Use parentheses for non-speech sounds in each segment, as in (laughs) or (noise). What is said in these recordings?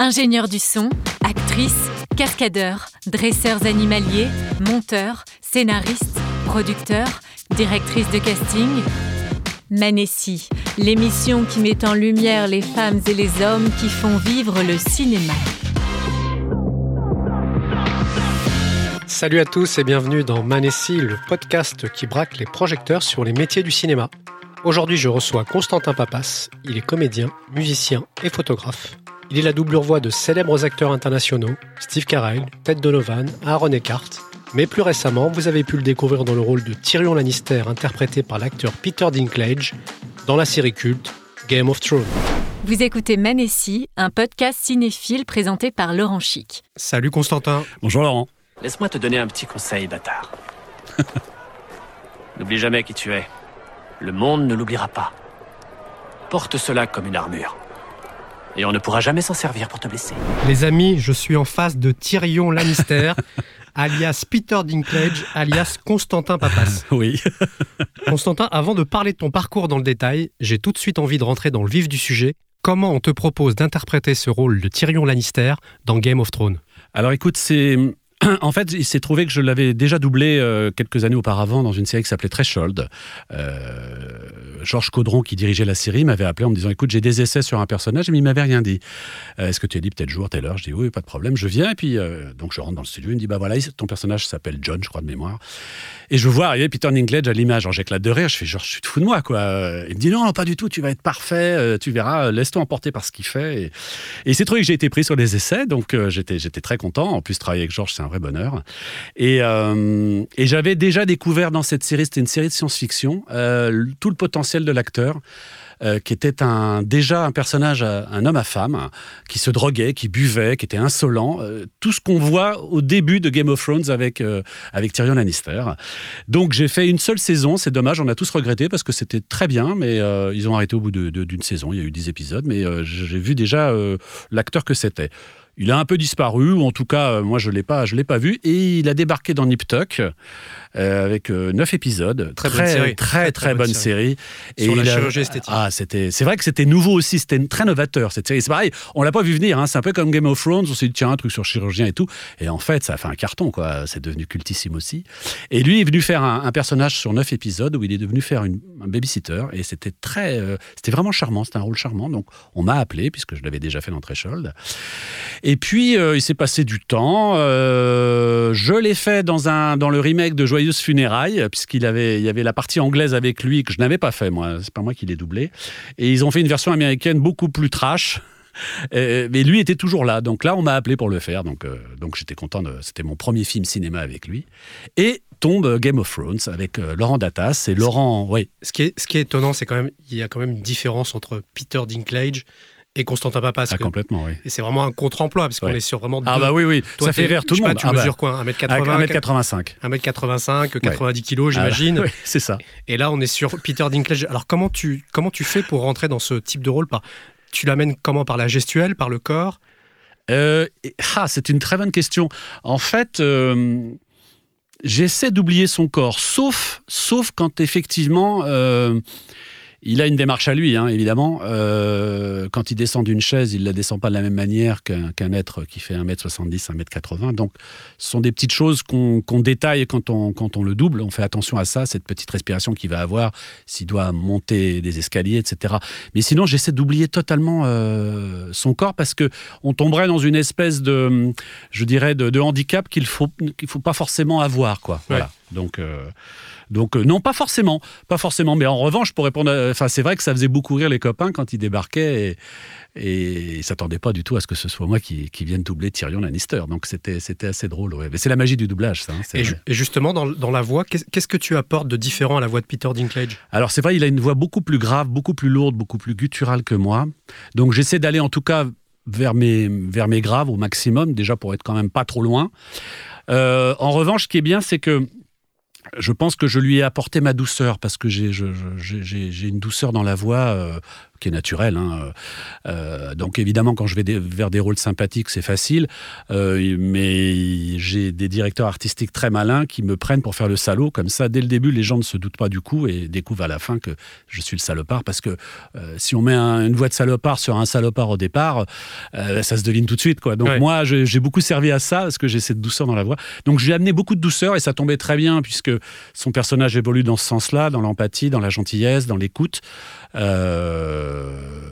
Ingénieurs du son, actrices, cascadeurs, dresseurs animaliers, monteurs, scénaristes, producteurs, directrices de casting. Manessi, l'émission qui met en lumière les femmes et les hommes qui font vivre le cinéma. Salut à tous et bienvenue dans Manessi, le podcast qui braque les projecteurs sur les métiers du cinéma. Aujourd'hui, je reçois Constantin Papas. Il est comédien, musicien et photographe. Il est la doublure voix de célèbres acteurs internationaux, Steve Carell, Ted Donovan, Aaron Eckhart. Mais plus récemment, vous avez pu le découvrir dans le rôle de Tyrion Lannister, interprété par l'acteur Peter Dinklage, dans la série culte Game of Thrones. Vous écoutez Manessi, un podcast cinéphile présenté par Laurent Chic. Salut Constantin. Bonjour Laurent. Laisse-moi te donner un petit conseil, bâtard. (laughs) N'oublie jamais qui tu es. Le monde ne l'oubliera pas. Porte cela comme une armure. Et on ne pourra jamais s'en servir pour te blesser. Les amis, je suis en face de Tyrion Lannister, (laughs) alias Peter Dinklage, alias Constantin Papas. (laughs) Oui. Constantin, avant de parler de ton parcours dans le détail, j'ai tout de suite envie de rentrer dans le vif du sujet. Comment on te propose d'interpréter ce rôle de Tyrion Lannister dans Game of Thrones? Alors écoute, c'est (clears throat) en fait, il s'est trouvé que je l'avais déjà doublé euh, quelques années auparavant dans une série qui s'appelait Threshold. Euh, Georges Caudron, qui dirigeait la série, m'avait appelé en me disant Écoute, j'ai des essais sur un personnage, mais il m'avait rien dit. Euh, est-ce que tu as dit peut-être jour, telle heure? Je dis Oui, pas de problème, je viens. Et puis, donc, je rentre dans le studio. Il me dit Bah voilà, ton personnage s'appelle John, je crois, de mémoire. Et je vois arriver Peter Dinklage à l'image. Alors, j'éclate de rire. Je fais Genre, je suis fou de moi, quoi. Il me dit Non, pas du tout, tu vas être parfait, tu verras, laisse-toi emporter par ce qu'il fait. Et, et c'est trouvé que j'ai été pris sur les essais, donc j'étais, j'étais très content. En plus, travailler avec Georges, c'est un vrai bonheur. Et, euh, et j'avais déjà découvert dans cette série, c'était une série de science-fiction, euh, tout le potentiel de l'acteur. Euh, qui était un, déjà un personnage, un homme à femme, qui se droguait, qui buvait, qui était insolent. tout ce qu'on voit au début de Game of Thrones avec, avec Tyrion Lannister. Donc j'ai fait une seule saison, c'est dommage, on a tous regretté parce que c'était très bien, mais ils ont arrêté au bout d'une de, saison, il y a eu 10 épisodes, mais j'ai vu déjà l'acteur que c'était. Il a un peu disparu, ou en tout cas, moi je l'ai pas, je l'ai pas vu, et il a débarqué dans Nip Tuck euh, avec euh, neuf épisodes, très très très, très, très, bonne, série. Sur la chirurgie esthétique. Ah, c'était, c'est vrai que c'était nouveau aussi, c'était très novateur cette série. C'est pareil, on l'a pas vu venir. Hein. c'est un peu comme Game of Thrones. On s'est dit tiens un truc sur chirurgien et tout, et en fait ça a fait un carton quoi. C'est devenu cultissime aussi. Et lui est venu faire un, personnage sur neuf épisodes où il est devenu faire une, un babysitter et c'était très, euh, c'était vraiment charmant. C'était un rôle charmant. Donc on m'a appelé puisque je l'avais déjà fait dans Threshold. Et puis il s'est passé du temps. je l'ai fait dans un dans le remake de Joyeuse Funérailles puisqu'il avait, il y avait la partie anglaise avec lui que je n'avais pas fait, moi. C'est pas moi qui l'ai doublé. Et ils ont fait une version américaine beaucoup plus trash. mais lui était toujours là. Donc là, on m'a appelé pour le faire. Donc, euh, donc j'étais content. De, c'était mon premier film cinéma avec lui. Et tombe Game of Thrones avec euh, Laurent Datas. Et Laurent, oui. Ce qui est, ce qui est étonnant, c'est quand même, il y a quand même une différence entre Peter Dinklage et Constantin Papas. Ah, complètement, oui. Et c'est vraiment un contre-emploi, parce qu'on est sur vraiment. Ah, bah oui, oui. ça fait rire tout le monde. tu ah mesures bah. quoi 1m80 1m85. 1m85, 90 kg, j'imagine. (laughs) oui, c'est ça. Et là, on est sur Peter Dinklage. Alors, comment tu, comment tu fais pour rentrer dans ce type de rôle par, Tu l'amènes comment? Par la gestuelle, par le corps? Euh, ah, C'est une très bonne question. En fait. Euh, j'essaie d'oublier son corps, sauf, sauf quand effectivement euh, il a une démarche à lui, hein, évidemment. Euh, quand il descend d'une chaise, il ne la descend pas de la même manière qu'un être qui fait 1m70, 1m80. Donc, ce sont des petites choses qu'on détaille quand on, quand on le double. On fait attention à ça, cette petite respiration qu'il va avoir, s'il doit monter des escaliers, etc. Mais sinon, j'essaie d'oublier totalement euh, son corps parce que on tomberait dans une espèce de, je dirais, de, handicap qu'il ne faut, faut pas forcément avoir. Quoi. Voilà. Donc... Euh, donc euh, non, pas forcément, pas forcément. Mais en revanche, pour répondre, enfin c'est vrai que ça faisait beaucoup rire les copains quand ils débarquaient et, et ils s'attendaient pas du tout à ce que ce soit moi qui, vienne doubler Tyrion Lannister. Donc c'était c'était assez drôle. Mais c'est la magie du doublage, ça. Hein, et, justement dans, dans, la voix, qu'est-ce que tu apportes de différent à la voix de Peter Dinklage? Alors c'est vrai, il a une voix beaucoup plus grave, beaucoup plus lourde, beaucoup plus gutturale que moi. Donc j'essaie d'aller en tout cas vers mes, vers mes graves au maximum, déjà pour être quand même pas trop loin. Euh, en revanche, ce qui est bien, c'est que je pense que je lui ai apporté ma douceur parce que j'ai une douceur dans la voix euh, qui est naturel. Hein. Euh, donc évidemment, quand je vais vers des rôles sympathiques, c'est facile. Euh, mais j'ai des directeurs artistiques très malins qui me prennent pour faire le salaud. Comme ça, dès le début, les gens ne se doutent pas du coup et découvrent à la fin que je suis le salopard. Parce que euh, si on met une voix de salopard sur un salopard au départ, ça se devine tout de suite. Quoi. Donc moi, j'ai beaucoup servi à ça parce que j'ai cette douceur dans la voix. Donc je lui ai amené beaucoup de douceur et ça tombait très bien puisque son personnage évolue dans ce sens-là, dans l'empathie, dans la gentillesse, dans l'écoute. Euh,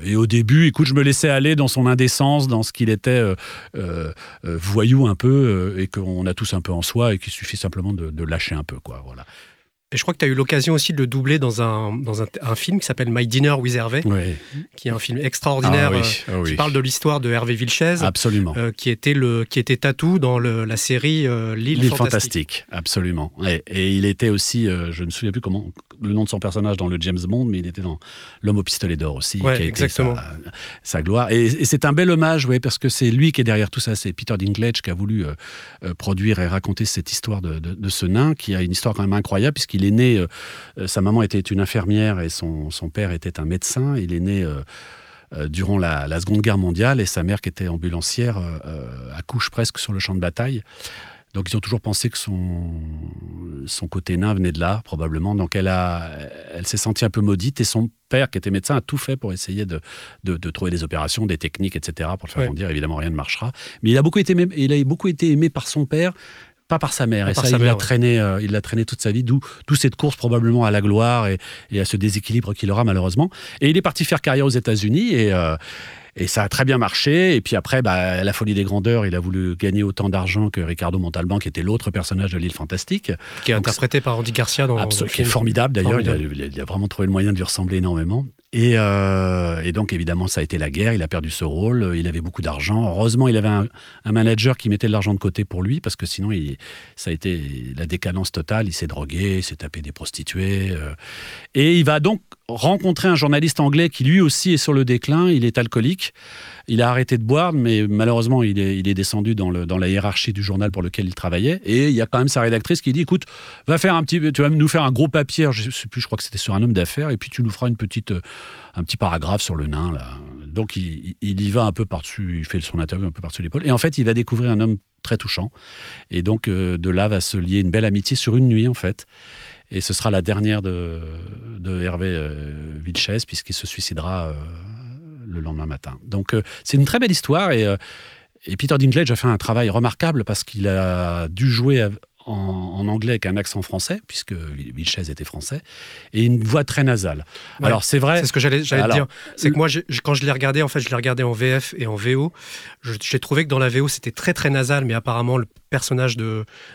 et au début, écoute, je me laissais aller dans son indécence, dans ce qu'il était euh, euh, voyou un peu, et qu'on a tous un peu en soi, et qu'il suffit simplement de, de, lâcher un peu, quoi. Voilà. Et je crois que tu as eu l'occasion aussi de le doubler dans un, dans un, film qui s'appelle My Dinner with Hervé, qui est un film extraordinaire ah euh, ah qui parle de l'histoire de Hervé Vilches. Absolument. Euh, qui, était le, qui était Tatou dans le, la série euh, L'île fantastique. fantastique. Absolument. Et, il était aussi, je ne me souviens plus comment le nom de son personnage dans le James Bond, mais il était dans L'homme au pistolet d'or aussi, qui a exactement. été sa, gloire. Et, c'est un bel hommage, ouais, parce que c'est lui qui est derrière tout ça. C'est Peter Dinklage qui a voulu produire et raconter cette histoire de, de, de, ce nain, qui a une histoire quand même incroyable, puisqu'il il est né, euh, euh, sa maman était une infirmière et son, son, père était un médecin. Il est né euh, durant la, Seconde Guerre mondiale et sa mère, qui était ambulancière, accouche presque sur le champ de bataille. Donc ils ont toujours pensé que son, son côté nain venait de là, probablement. Donc elle, a, elle s'est sentie un peu maudite et son père, qui était médecin, a tout fait pour essayer de, de, trouver des opérations, des techniques, etc., pour le faire grandir. Évidemment, rien ne marchera. Mais il a beaucoup été il a beaucoup été aimé par son père pas par sa mère. et ça, il l'a traîné, euh, il l'a traîné toute sa vie, d'où cette course probablement à la gloire et, à ce déséquilibre qu'il aura malheureusement. Et il est parti faire carrière aux États-Unis et euh, et ça a très bien marché. Et puis après, bah, la folie des grandeurs, il a voulu gagner autant d'argent que Ricardo Montalban, qui était l'autre personnage de l'île fantastique. Qui est interprété par Andy Garcia dans le film. formidable d'ailleurs. Il, il, a vraiment trouvé le moyen de lui ressembler énormément. Euh, et, donc, évidemment, ça a été la guerre. Il a perdu ce rôle. Il avait beaucoup d'argent. Heureusement, il avait un, manager qui mettait de l'argent de côté pour lui, parce que sinon, ça a été la décadence totale. Il s'est drogué, il s'est tapé des prostituées. Euh. et il va donc rencontrer un journaliste anglais qui, lui aussi, est sur le déclin. Il est alcoolique. Il a arrêté de boire, mais malheureusement, il est, descendu dans, la hiérarchie du journal pour lequel il travaillait. Et il y a quand même sa rédactrice qui dit écoute, va faire un petit, tu vas nous faire un gros papier. Je sais plus, je crois que c'était sur un homme d'affaires, et puis tu nous feras une petite, un petit paragraphe sur le nain là. Donc il, y va un peu par-dessus, il fait son interview un peu par-dessus l'épaule. Et en fait, il va découvrir un homme très touchant. Et donc euh, de là va se lier une belle amitié sur une nuit en fait. Et ce sera la dernière de, de Hervé euh, Vilches, puisqu'il se suicidera euh, le lendemain matin. Donc euh, c'est une très belle histoire et, euh, et Peter Dinklage a fait un travail remarquable parce qu'il a dû jouer en, anglais avec un accent français, puisque Vilches était français, et une voix très nasale. Alors c'est vrai. C'est ce que j'allais dire. C'est que moi, quand je l'ai regardé, en fait, je l'ai regardé en VF et en VO. J'ai trouvé que dans la VO, c'était très très nasal, mais apparemment, le personnage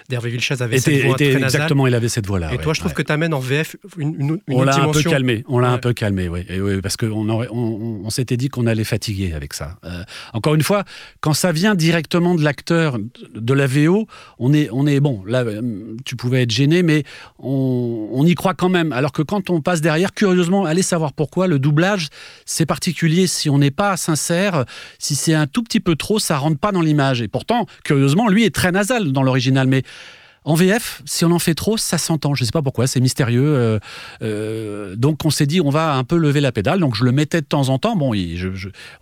d'Hervé Vilches avait cette voix très nasale. Exactement, il avait cette voix-là. Et toi, je trouve que tu amènes en VF une, une, on l'a un peu calmé. On l'a un peu calmé, oui. oui parce qu'on on, on s'était dit qu'on allait fatiguer avec ça. Euh, encore une fois, quand ça vient directement de l'acteur de la VO, on est, on est bon. Là, euh, tu pouvais être gêné, mais on, on y croit quand même. Alors que quand on passe derrière, curieusement, allez savoir pourquoi, le doublage, c'est particulier si on n'est pas sincère. Si c'est un tout petit peu trop, ça rentre pas dans l'image. Et pourtant, curieusement, lui est très nasal dans l'original, mais en VF, si on en fait trop, ça s'entend. Je ne sais pas pourquoi, c'est mystérieux. Euh, euh, donc on s'est dit, on va un peu lever la pédale. Donc je le mettais de temps en temps. Bon,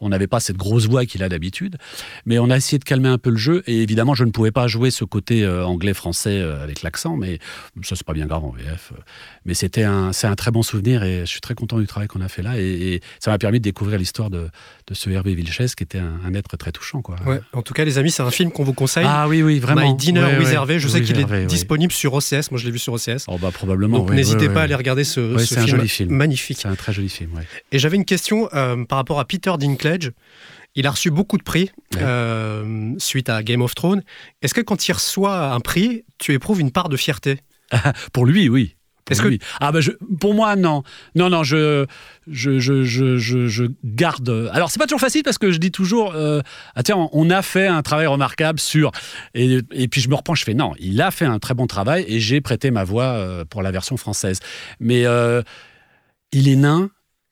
on n'avait pas cette grosse voix qu'il a d'habitude, mais on a essayé de calmer un peu le jeu. Et évidemment, je ne pouvais pas jouer ce côté euh, anglais-français avec l'accent, mais ça c'est pas bien grave en VF. Mais c'était un, c'est un très bon souvenir et je suis très content du travail qu'on a fait là. Et, ça m'a permis de découvrir l'histoire de, ce Hervé Vilches, qui était un, être très touchant. Quoi. en tout cas, les amis, c'est un film qu'on vous conseille. Ah oui, oui, vraiment. My Dinner with Hervé. Je sais qu'il est disponible sur OCS. Moi, je l'ai vu sur OCS. Oh, bah, probablement. Donc, n'hésitez pas à aller regarder ce, ce film, un joli film magnifique. C'est un très joli film. Et j'avais une question euh, par rapport à Peter Dinklage. Il a reçu beaucoup de prix euh, suite à Game of Thrones. Est-ce que quand il reçoit un prix, tu éprouves une part de fierté? (laughs) Pour lui, oui. Est-ce que ah bah pour moi non. Non non je je, je, je, je garde. Alors c'est pas toujours facile parce que je dis toujours euh, ah tiens on a fait un travail remarquable sur et, et, puis je me reprends je fais non il a fait un très bon travail et j'ai prêté ma voix euh, pour la version française. Mais euh, il est nain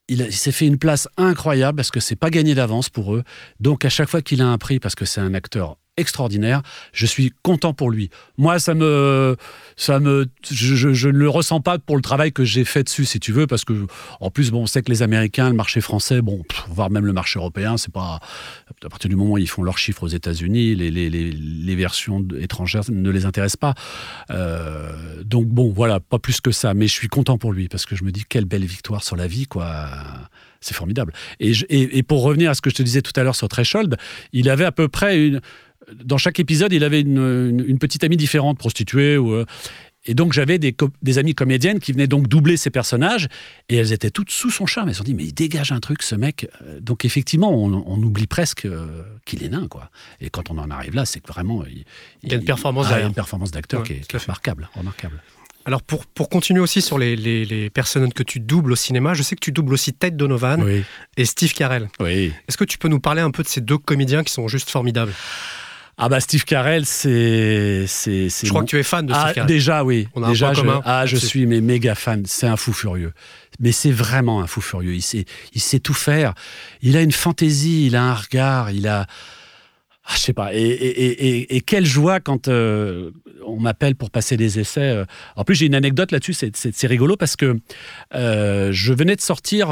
il, il s'est fait une place incroyable parce que c'est pas gagné d'avance pour eux. Donc à chaque fois qu'il a un prix parce que c'est un acteur extraordinaire. Je suis content pour lui. Moi, ça me, ça me, je, ne le ressens pas pour le travail que j'ai fait dessus, si tu veux, parce que en plus, bon, on sait que les Américains, le marché français, bon, voire même le marché européen, c'est pas à partir du moment où ils font leurs chiffres aux États-Unis, les, versions étrangères ne les intéressent pas. Euh, donc bon, voilà, pas plus que ça. Mais je suis content pour lui parce que je me dis quelle belle victoire sur la vie, quoi. C'est formidable. Et, et, pour revenir à ce que je te disais tout à l'heure sur Threshold, il avait à peu près une dans chaque épisode, il avait une, petite amie différente, prostituée. Ou, euh, et donc j'avais des, des amies comédiennes qui venaient donc doubler ces personnages, et elles étaient toutes sous son charme. Elles se sont dit, mais il dégage un truc, ce mec. Euh, donc effectivement, on, oublie presque euh, qu'il est nain, quoi. Et quand on en arrive là, c'est que vraiment... Il, y a une performance ah, une performance d'acteur qui, est, remarquable, remarquable. Alors pour, pour continuer aussi sur les, les, personnes que tu doubles au cinéma, je sais que tu doubles aussi Ted Donovan et Steve Carell. Oui. Est-ce que tu peux nous parler un peu de ces deux comédiens qui sont juste formidables? Ah bah Steve Carell, c'est c'est Je crois que tu es fan de Steve ah, Carell. Déjà oui. déjà je, ah je suis mais méga fan. C'est un fou furieux. Mais c'est vraiment un fou furieux. Il sait il sait tout faire. Il a une fantaisie. Il a un regard. Il a ah, je sais pas. Et, et, et, et, quelle joie quand euh, on m'appelle pour passer des essais. Euh. En plus, j'ai une anecdote là-dessus. C'est rigolo parce que euh, je venais de sortir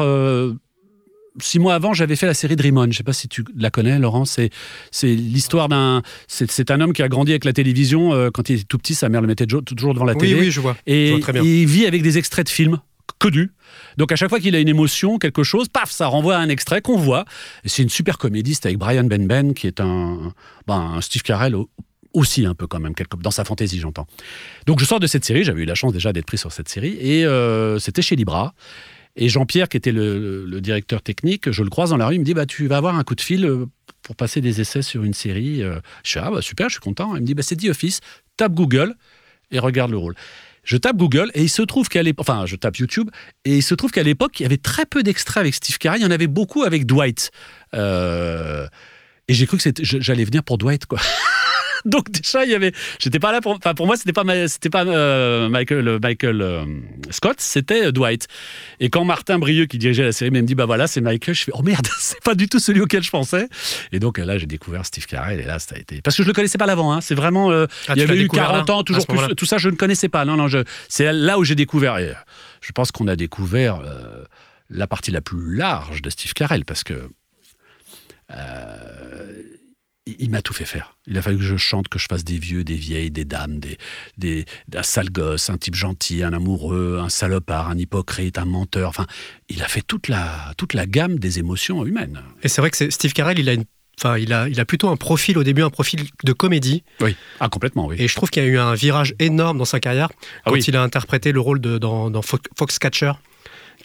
six mois avant, j'avais fait la série Dream On. Je ne sais pas si tu la connais, Laurent. C'est, l'histoire d'un. C'est, un homme qui a grandi avec la télévision. Euh, quand il était tout petit, sa mère le mettait toujours devant la télé. Oui, oui, je vois. Et très bien. il vit avec des extraits de films connus. Donc à chaque fois qu'il a une émotion, quelque chose, paf, ça renvoie à un extrait qu'on voit. c'est une super comédiste avec Brian Benben, qui est un, ben, un Steve Carell aussi un peu quand même, dans sa fantaisie, j'entends. Donc je sors de cette série, j'avais eu la chance déjà d'être pris sur cette série, et euh, c'était chez Libra. Et Jean-Pierre, qui était le, directeur technique, je le croise dans la rue, il me dit bah, Tu vas avoir un coup de fil euh, pour passer des essais sur une série. Euh. Je dis Ah, bah, super, je suis content. Il me dit bah, C'est The Office, tape Google et regarde le rôle. Je tape Google et il se trouve qu'à l'époque, enfin, je tape YouTube et il se trouve qu'à l'époque, il y avait très peu d'extraits avec Steve Carey. Il y en avait beaucoup avec Dwight. Euh, et j'ai cru que j'allais venir pour Dwight, quoi. (laughs) (laughs) Donc déjà, il y avait, j'étais pas là pour, enfin pour moi, c'était pas, c'était pas euh, Michael, euh, Michael euh, Scott, c'était Dwight. Et quand Martin Brieux, qui dirigeait la série, me dit, bah voilà, c'est Michael, je fais, oh merde, (laughs) c'est pas du tout celui auquel je pensais. Et donc là, j'ai découvert Steve Carell, et là, ça a été, parce que je le connaissais pas l'avant, hein. c'est vraiment, ah, il y avait eu 40 ans, toujours plus, tout ça, je ne connaissais pas. Non, non, je, c'est là où j'ai découvert. Et je pense qu'on a découvert la partie la plus large de Steve Carell, parce que il, m'a tout fait faire. Il a fallu que je chante, que je fasse des vieux, des vieilles, des dames, des, des, un sale gosse, un type gentil, un amoureux, un salopard, un hypocrite, un menteur. Enfin, il a fait toute la, toute la gamme des émotions humaines. Et c'est vrai que Steve Carell, il a une Enfin, il a, il a plutôt un profil au début, un profil de comédie. Oui, ah, complètement, oui. Et je trouve qu'il y a eu un virage énorme dans sa carrière ah quand il a interprété le rôle de, dans, dans Foxcatcher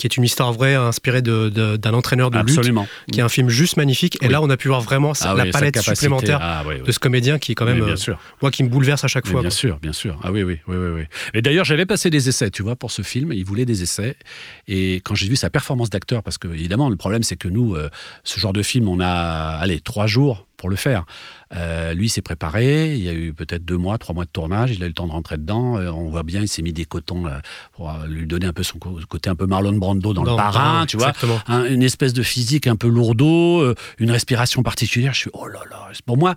qui est une histoire vraie inspirée d'un entraîneur de Absolument. lutte, qui est un film juste magnifique. Et là, on a pu voir vraiment ah la palette supplémentaire ah de ce comédien qui est quand même, bien euh, sûr. moi, qui me bouleverse à chaque fois. Bien sûr, bien sûr. Ah oui, oui, oui, oui. Et d'ailleurs, j'avais passé des essais, tu vois, pour ce film. Il voulait des essais. Et quand j'ai vu sa performance d'acteur, parce que évidemment, le problème, c'est que nous, euh, ce genre de film, on a, allez, trois jours pour le faire. Euh, lui s'est préparé, il y a eu peut-être deux mois, trois mois de tournage, il a eu le temps de rentrer dedans. Euh, on voit bien, il s'est mis des cotons pour euh, lui donner un peu son côté un peu Marlon Brando dans, le parrain, tu vois. une espèce de physique un peu lourdeau, une respiration particulière. Je suis, oh là là, pour moi,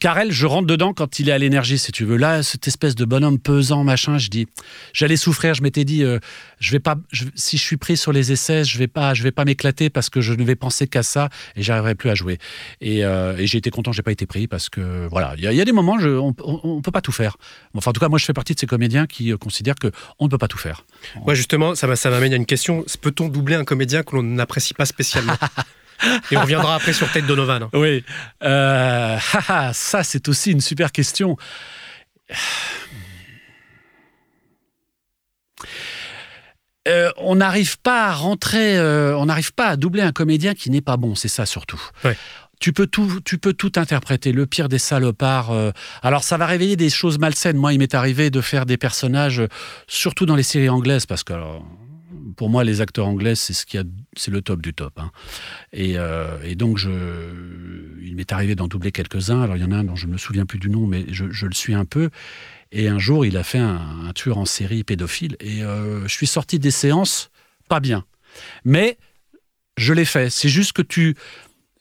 Karel, je rentre dedans quand il est à l'énergie, si tu veux. Là, cette espèce de bonhomme pesant, machin, je dis, j'allais souffrir. Je m'étais dit, euh, je vais pas, si je suis pris sur les essais, je vais pas, je vais pas m'éclater parce que je ne vais penser qu'à ça et j'arriverai plus à jouer. Et, euh, j'ai été content, j'ai pas été pris parce que voilà, il y, a des moments, je, on, ne peut pas tout faire. Enfin, en tout cas, moi, je fais partie de ces comédiens qui euh, considèrent que on ne peut pas tout faire. Moi, justement, ça m'amène à une question. Peut-on doubler un comédien que l'on n'apprécie pas spécialement? (laughs) (laughs) Et on reviendra après sur Ted Donovan. Oui. Euh, (laughs) ça, c'est aussi une super question. (sighs) Euh, on n'arrive pas à rentrer, euh, on n'arrive pas à doubler un comédien qui n'est pas bon, c'est ça surtout. Tu peux tout, tu peux tout interpréter, le pire des salopards. alors ça va réveiller des choses malsaines. Moi, il m'est arrivé de faire des personnages, surtout dans les séries anglaises, parce que pour moi, les acteurs anglais, c'est ce qui a, c'est le top du top. Hein. Euh, et, donc, je, il m'est arrivé d'en doubler quelques-uns. Alors, il y en a un dont je ne me souviens plus du nom, mais je, le suis un peu. Et un jour, il a fait un, tueur en série pédophile. Et euh, je suis sorti des séances pas bien. Mais je l'ai fait. C'est juste que tu.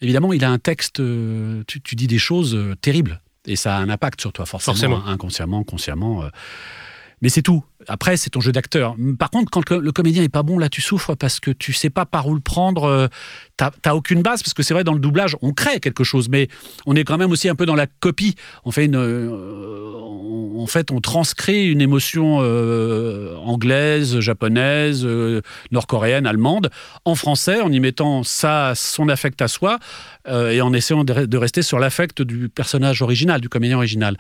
évidemment, il a un texte, euh, tu, tu dis des choses terribles. Et ça a un impact sur toi, forcément, Forcément. inconsciemment, consciemment. euh. Mais c'est tout. Après, c'est ton jeu d'acteur. Par contre, quand le, comédien est pas bon, là, tu souffres parce que tu sais pas par où le prendre. euh, T'as aucune base parce que c'est vrai dans le doublage, on crée quelque chose, mais on est quand même aussi un peu dans la copie. Euh, en fait, on transcrit une émotion euh, anglaise, japonaise, euh, nord-coréenne, allemande en français, en y mettant ça, son affect à soi, et en essayant de, re- de rester sur l'affect du personnage original, du comédien original.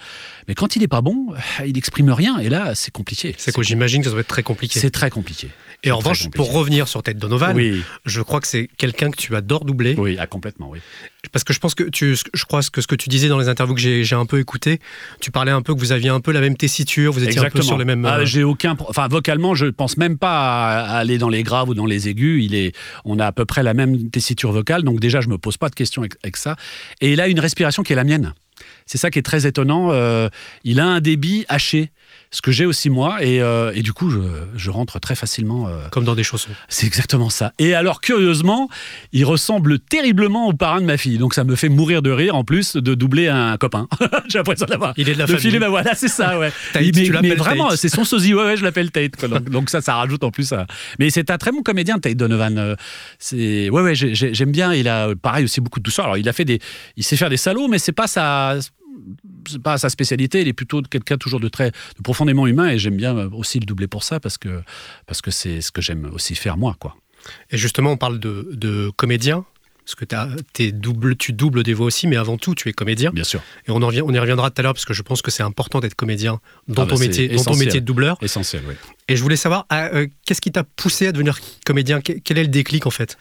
Mais quand il est pas bon, il n'exprime rien, et là, c'est compliqué. J'imagine que ça doit être très compliqué. C'est très compliqué. Et en revanche, compliqué. pour revenir sur Ted Donovan, Oui, je crois que c'est quelqu'un que tu adores doubler. oui, ah, complètement, oui. Parce que je pense que tu, je crois que ce que tu disais dans les interviews que j'ai un peu écouté, tu parlais un peu que vous aviez un peu la même tessiture, vous étiez un peu sur les mêmes. Ah, euh, j'ai aucun, enfin vocalement, je pense même pas à à aller dans les graves ou dans les aigus. Il est, on a à peu près la même tessiture vocale, donc déjà je me pose pas de questions avec, avec ça. Et il a une respiration qui est la mienne. C'est ça qui est très étonnant. euh, il a un débit haché, ce que j'ai aussi moi, et, euh, et du coup je, je rentre très facilement. euh, comme dans des chaussons. c'est exactement ça. Et alors, curieusement, il ressemble terriblement au parrain de ma fille. Donc, ça me fait mourir de rire, en plus, de doubler un copain. (laughs) J'ai l'impression d'avoir. Il est de la de famille. filer, bah voilà, c'est ça, ouais. (laughs) Tate, tu mais, vraiment, c'est son sosie. Ouais, ouais, je l'appelle Tate. quoi. (laughs) Donc, donc ça, ça rajoute en plus. à- Mais c'est un très bon comédien, Tate Donovan. Euh, C'est, ouais, ouais, j'ai- j'ai- j'aime bien. Il a, pareil, aussi beaucoup de douceur. Alors, il a fait des, il sait faire des salauds, mais c'est pas sa, c'est pas sa spécialité. Il est plutôt quelqu'un toujours de très, de profondément humain. Et j'aime bien euh, aussi le doubler pour ça parce que, parce que c'est ce que j'aime aussi faire moi, quoi. Et justement, on parle de, de comédien. Parce que t'as- t'es double, tu doubles des voix aussi, mais avant tout, tu es comédien. Bien sûr. Et on, en revient- on y reviendra tout à l'heure, parce que je pense que c'est important d'être comédien dans, Ah bah ton métier, dans ton métier de doubleur. Essentiel, oui. Et je voulais savoir, ah, euh, qu'est-ce qui t'a poussé à devenir comédien? Quel est le déclic, en fait?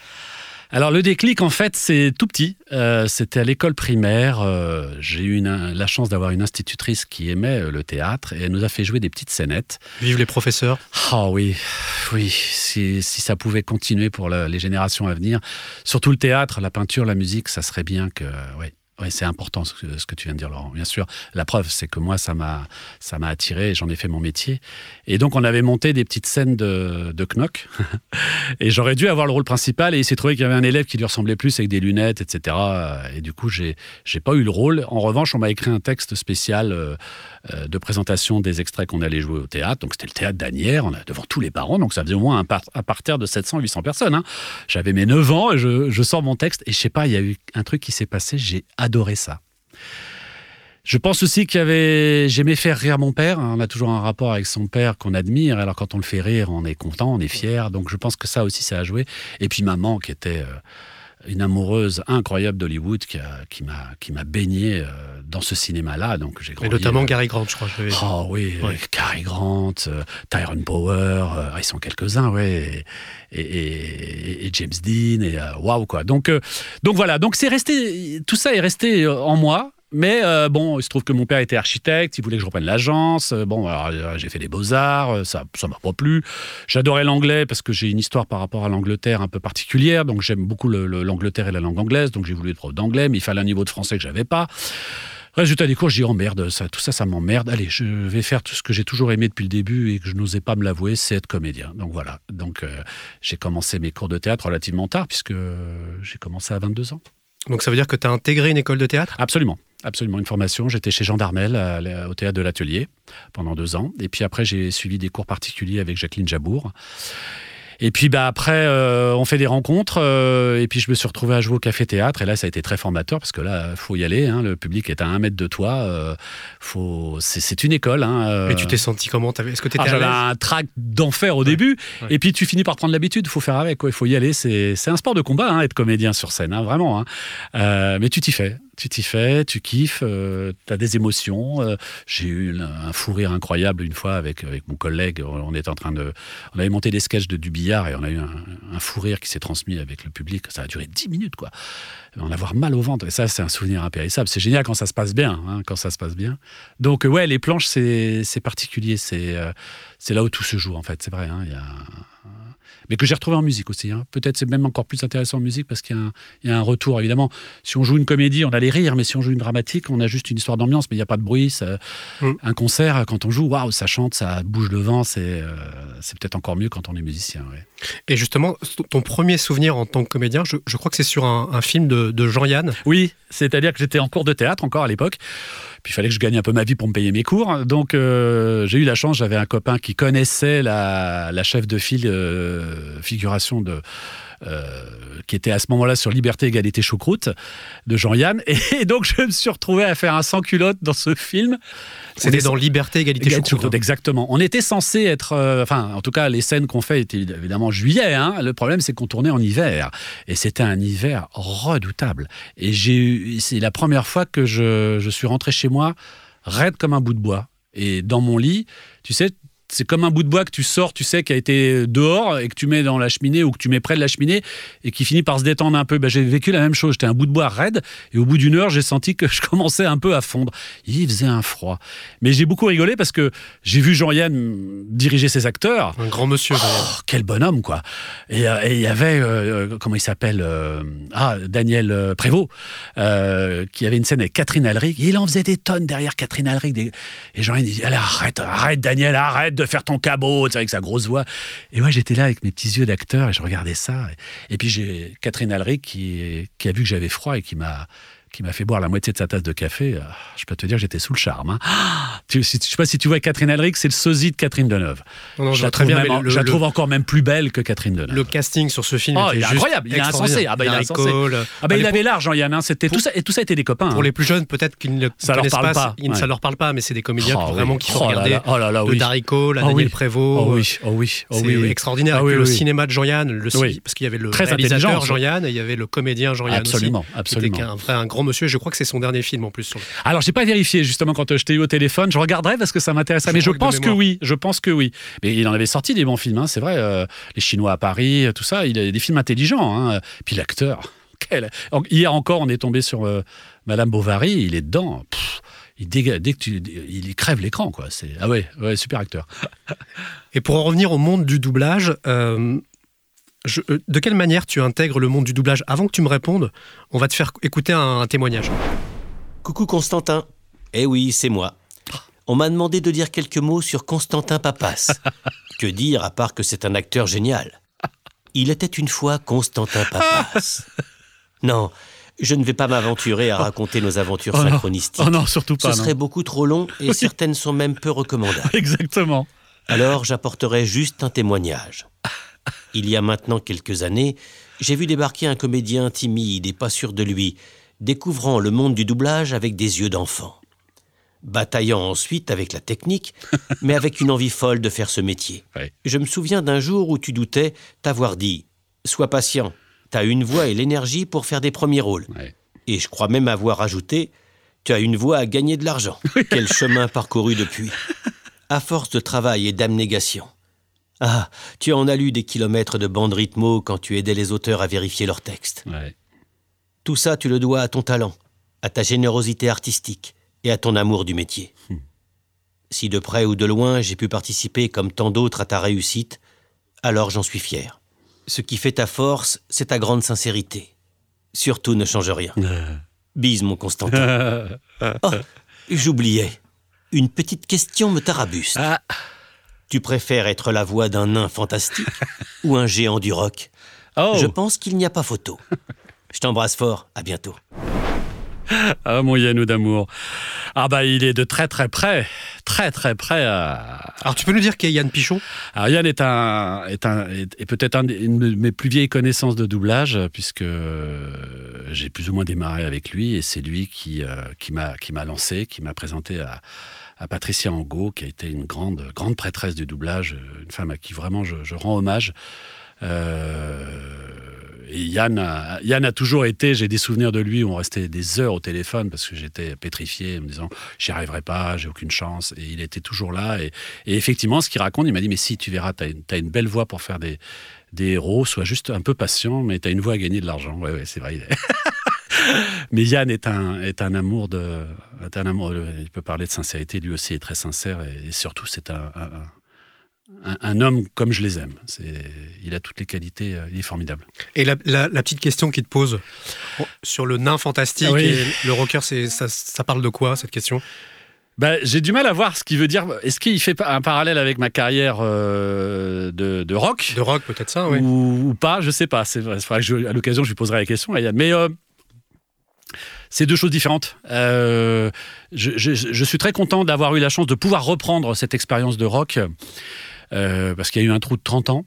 Alors le déclic, en fait, c'est tout petit. Euh, C'était à l'école primaire. euh, J'ai eu une- la chance d'avoir une institutrice qui aimait euh, le théâtre et elle nous a fait jouer des petites scénettes. Vive les professeurs. Ah oui, oui, si, si ça pouvait continuer pour la- les générations à venir, surtout le théâtre, la peinture, la musique, ça serait bien que... Oui. Oui, c'est important ce que, tu viens de dire, Laurent. Bien sûr, la preuve, c'est que moi, ça m'a, ça m'a attiré, j'en ai fait mon métier. Et donc, on avait monté des petites scènes de, knock. (laughs) et j'aurais dû avoir le rôle principal. Et il s'est trouvé qu'il y avait un élève qui lui ressemblait plus avec des lunettes, etc. Et du coup, j'ai, j'ai pas eu le rôle. En revanche, on m'a écrit un texte spécial euh, euh, de présentation des extraits qu'on allait jouer au théâtre. Donc, c'était le théâtre d'Anières, devant tous les parents. Donc, ça faisait au moins un, par- un parterre de 700, 800 personnes. hein. J'avais mes 9 ans et je, je sors mon texte. Et je sais pas, il y a eu un truc qui s'est passé. J'ai adoré ça. Je pense aussi qu'il y avait. J'aimais faire rire mon père. On a toujours un rapport avec son père qu'on admire. Alors quand on le fait rire, on est content, on est fier. Donc je pense que ça aussi, ça a joué. Et puis maman, qui était euh, une amoureuse incroyable d'Hollywood, qui m'a qui m'a baigné euh, dans ce cinéma-là. Donc j'ai Et grandi. notamment euh, Gary Grant, je crois. je dit. Oh oui, Ouais. euh, Cary Grant, euh, Tyrone Power, euh, ils sont quelques-uns, ouais, et, et- et- et James Dean, et waouh quoi. Donc, donc voilà, donc c'est resté, tout ça est resté en moi. Mais euh, bon, il se trouve que mon père était architecte, il voulait que je reprenne l'agence. Euh, Bon, alors euh, j'ai fait les beaux-arts, ça ça m'a pas plu. J'adorais l'anglais parce que j'ai une histoire par rapport à l'Angleterre un peu particulière, donc j'aime beaucoup le- le- l'Angleterre et la langue anglaise, donc j'ai voulu être prof d'anglais, mais il fallait un niveau de français que j'avais pas. Résultat des cours, je dis, oh merde, ça, tout ça, ça m'emmerde. Allez, je vais faire tout ce que j'ai toujours aimé depuis le début et que je n'osais pas me l'avouer, c'est être comédien. Donc voilà. Donc euh, j'ai commencé mes cours de théâtre relativement tard, puisque j'ai commencé à 22 ans. Donc ça veut dire que tu as intégré une école de théâtre? Absolument. Absolument, une formation. J'étais chez Jean Darmel à au théâtre de l'Atelier pendant deux ans. Et puis après, j'ai suivi des cours particuliers avec Jacqueline Jabour. Et puis bah, après, euh, on fait des rencontres. euh, et puis je me suis retrouvé à jouer au Café Théâtre. Et là, ça a été très formateur parce que là, faut y aller. hein, le public est à un mètre de toi. euh, faut... c'est, une école. hein, Mais tu t'es senti comment? Est-ce que tu ah, étais j'avais à l'aise? un trac d'enfer au début, ouais. et puis tu finis par prendre l'habitude. Il faut faire avec, il faut y aller. C'est un sport de combat, hein, être comédien sur scène, vraiment. mais tu t'y fais, tu t'y fais, tu kiffes, tu as des émotions. euh, J'ai eu un fou rire incroyable une fois avec, avec mon collègue. On, on était en train de, on avait monté des sketchs de du billard et on a eu un, fou rire qui s'est transmis avec le public. Ça a duré 10 minutes, quoi. A avoir mal au ventre. Et ça, c'est un souvenir impérissable. C'est génial quand ça se passe bien, hein, quand ça se passe bien. Donc, euh, ouais, les planches, c'est particulier. C'est euh, c'est là où tout se joue, en fait. C'est vrai. hein, il y a... mais que j'ai retrouvé en musique aussi. hein. Peut-être c'est même encore plus intéressant en musique parce qu'il y, a un- il y a un retour. Évidemment, si on joue une comédie, on a les rires, mais si on joue une dramatique, on a juste une histoire d'ambiance, mais il n'y a pas de bruit. ça- Mm. Un concert, quand on joue, waouh, ça chante, ça bouge le vent, c'est euh, peut-être encore mieux quand on est musicien. ouais. Et justement, ton premier souvenir en tant que comédien, je, je crois que c'est sur un, un film de, de Jean-Yann? Oui, c'est-à-dire que j'étais en cours de théâtre encore à l'époque. Puis il fallait que je gagne un peu ma vie pour me payer mes cours. Donc euh, j'ai eu la chance, j'avais un copain qui connaissait la, la chef de file euh, figuration de. Euh, qui était à ce moment-là sur Liberté, Égalité, Choucroute de Jean-Yann. (laughs) Et donc, je me suis retrouvé à faire un sans-culotte dans ce film. C'était dans Liberté, Égalité, Égalité, Choucroute. Choucroute, exactement. On était censé être, euh, enfin, en tout cas, les scènes qu'on fait étaient évidemment en juillet. hein. Le problème, c'est qu'on tournait en hiver, et c'était un hiver redoutable. Et j'ai eu, c'est la première fois que je, je suis rentré chez moi raide comme un bout de bois. Et dans mon lit, tu sais. C'est comme un bout de bois que tu sors, tu sais, qui a été dehors et que tu mets dans la cheminée ou que tu mets près de la cheminée et qui finit par se détendre un peu. Ben, j'ai vécu la même chose. J'étais un bout de bois raide et au bout d'une heure, j'ai senti que (laughs) je commençais un peu à fondre. Il faisait un froid. Mais j'ai beaucoup rigolé parce que j'ai vu Jean-Yann diriger ses acteurs. Un grand monsieur. Oh, quel bonhomme, quoi. Et euh, il y avait, euh, euh, comment il s'appelle euh, Ah, Daniel Prévost, euh, qui avait une scène avec Catherine Alric. Il en faisait des tonnes derrière Catherine Alric. des- Et Jean-Yann disait Allez, arrête, arrête, Daniel, arrête de faire ton cabot, avec sa grosse voix. Et moi, j'étais là avec mes petits yeux d'acteur et je regardais ça. Et, puis, j'ai Catherine Alric qui a vu que j'avais froid et qui m'a qui m'a fait boire la moitié de sa tasse de café, Ah, je peux te dire j'étais sous le charme. hein. Ah, (gasps) tu, si- je sais pas si tu vois Catherine Alric, c'est le sosie de Catherine Deneuve. Non, non, je la trouve, même le, je la le- encore même plus belle que Catherine Deneuve. le casting sur ce film Oh, il est incroyable, il est insensé. Ah bah, il Harry insensé. Ah bah, Allez, il avait l'âge, Jean-Yann. hein, C'était tout ça et tout ça était des copains. Pour hein. les plus jeunes, peut-être qu'ils ne Ça leur parle pas, pas, ils- ça ouais. leur parle pas, mais c'est des comédiens Oh, qui- oui. vraiment qu'il faut Oh regarder. oh à Oh Daniel. Prévost. Oh euh, oui, oh oui, oh c'est extraordinaire. Ah le cinéma de Jean-Yann, le- parce qu'il y avait le Très réalisateur. Jean-Yann et il y avait le comédien Jean-Yann Absolument, aussi. absolument. Qui un vrai un grand monsieur. Je crois que c'est son dernier film en plus. sur le- Alors, j'ai pas vérifié justement quand euh, je t'ai eu au téléphone. Je regarderai parce que ça m'intéresserait. Mais je que pense que oui. Je pense que oui. Mais il en avait sorti des bons films. hein, c'est vrai. euh, les Chinois à Paris, euh, tout ça. Il a des films intelligents. hein. Puis l'acteur. (laughs) quel- Hier encore, on est tombé sur euh, Madame Bovary. Il est dedans. Pff, il déga- Dès que tu, il crève l'écran, quoi. C'est ah ouais, ouais, super acteur. Et pour en revenir au monde du doublage, euh, je- euh, de quelle manière tu intègres le monde du doublage Avant que tu me répondes, on va te faire écouter un, un témoignage. Coucou Constantin. Eh oui, c'est moi. On m'a demandé de dire quelques mots sur Constantin Papas. (laughs) que dire à part que c'est un acteur génial? Il était une fois Constantin Papas. (laughs) Non, je ne vais pas m'aventurer à raconter nos aventures Oh non. synchronistiques. Oh non, surtout Ce pas. non. serait beaucoup trop long et (laughs) certaines sont même peu recommandables. Exactement. Alors j'apporterai juste un témoignage. Il y a maintenant quelques années, j'ai vu débarquer un comédien timide et pas sûr de lui, découvrant le monde du doublage avec des yeux d'enfant. Bataillant ensuite avec la technique, (laughs) mais avec une envie folle de faire ce métier. Ouais. Je me souviens d'un jour où tu doutais t'avoir dit Sois patient, t'as une voix et l'énergie pour faire des premiers rôles. Ouais. Et je crois même avoir ajouté Tu as une voix à gagner de l'argent. (laughs) Quel chemin parcouru depuis. À force de travail et d'abnégation. Ah, tu en as lu des kilomètres de bandes rythmo quand tu aidais les auteurs à vérifier leurs textes. Ouais. Tout ça, tu le dois à ton talent, à ta générosité artistique et à ton amour du métier. Si de près ou de loin j'ai pu participer comme tant d'autres à ta réussite, alors j'en suis fier. Ce qui fait ta force, c'est ta grande sincérité. Surtout ne change rien. Bise, mon Constantin. (laughs) Oh, j'oubliais. Une petite question me tarabuste. Ah. Tu préfères être la voix d'un nain fantastique ou un géant du rock (laughs) Oh. Je pense qu'il n'y a pas photo. Je t'embrasse fort. À bientôt. (laughs) Ah, mon Yannou d'amour. Ah, bah, il est de très, très près. Très, très près à. Alors tu peux nous dire qui est Yann Pichon? Alors, Yann est, un, est, un, est, est peut-être un une de mes plus vieilles connaissances de doublage, puisque j'ai plus ou moins démarré avec lui, et c'est lui qui, euh, qui m'a qui m'a lancé, qui m'a présenté à, à Patricia Angot, qui a été une grande, grande prêtresse du doublage, une femme à qui vraiment je, rends hommage. Euh, et Yann a, Yann a toujours été, j'ai des souvenirs de lui où on restait des heures au téléphone parce que j'étais pétrifié en me disant j'y arriverai pas, j'ai aucune chance. Et il était toujours là. Et, effectivement, ce qu'il raconte, il m'a dit mais si, tu verras, tu as, une, une belle voix pour faire des, des héros, sois juste un peu patient, mais tu as une voix à gagner de l'argent. Ouais, ouais, c'est vrai. (laughs) mais Yann est un, est un amour de. est un amour, il peut parler de sincérité, lui aussi est très sincère et, et surtout c'est un, un- un, homme comme je les aime. il a toutes les qualités, il est formidable. Et la, petite question qu'il te pose sur le nain fantastique et le rocker, ça, ça parle de quoi cette question? Bah, j'ai du mal à voir ce qu'il veut dire. Est-ce qu'il fait un parallèle avec ma carrière euh, de, rock? De rock, peut-être ça, oui. Ou, pas, je sais pas. C'est vrai, à l'occasion, je lui poserai la question, Mais euh, c'est deux choses différentes. Euh, je, suis très content d'avoir eu la chance de pouvoir reprendre cette expérience de rock, parce qu'il y a eu un trou de 30 ans.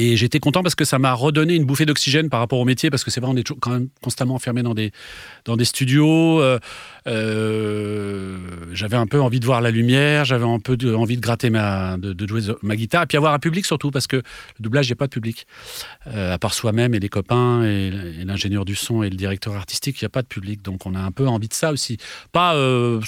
Et j'étais content parce que ça m'a redonné une bouffée d'oxygène par rapport au métier, parce que c'est vrai, on est quand même constamment enfermé dans des, dans des studios. Euh, euh, j'avais un peu envie de voir la lumière, j'avais un peu envie de gratter ma, de, jouer ma guitare, et puis avoir un public surtout, parce que le doublage, il n'y a pas de public. Euh, à part soi-même et les copains, et, l'ingénieur du son et le directeur artistique, il n'y a pas de public. Donc on a un peu envie de ça aussi. Pas,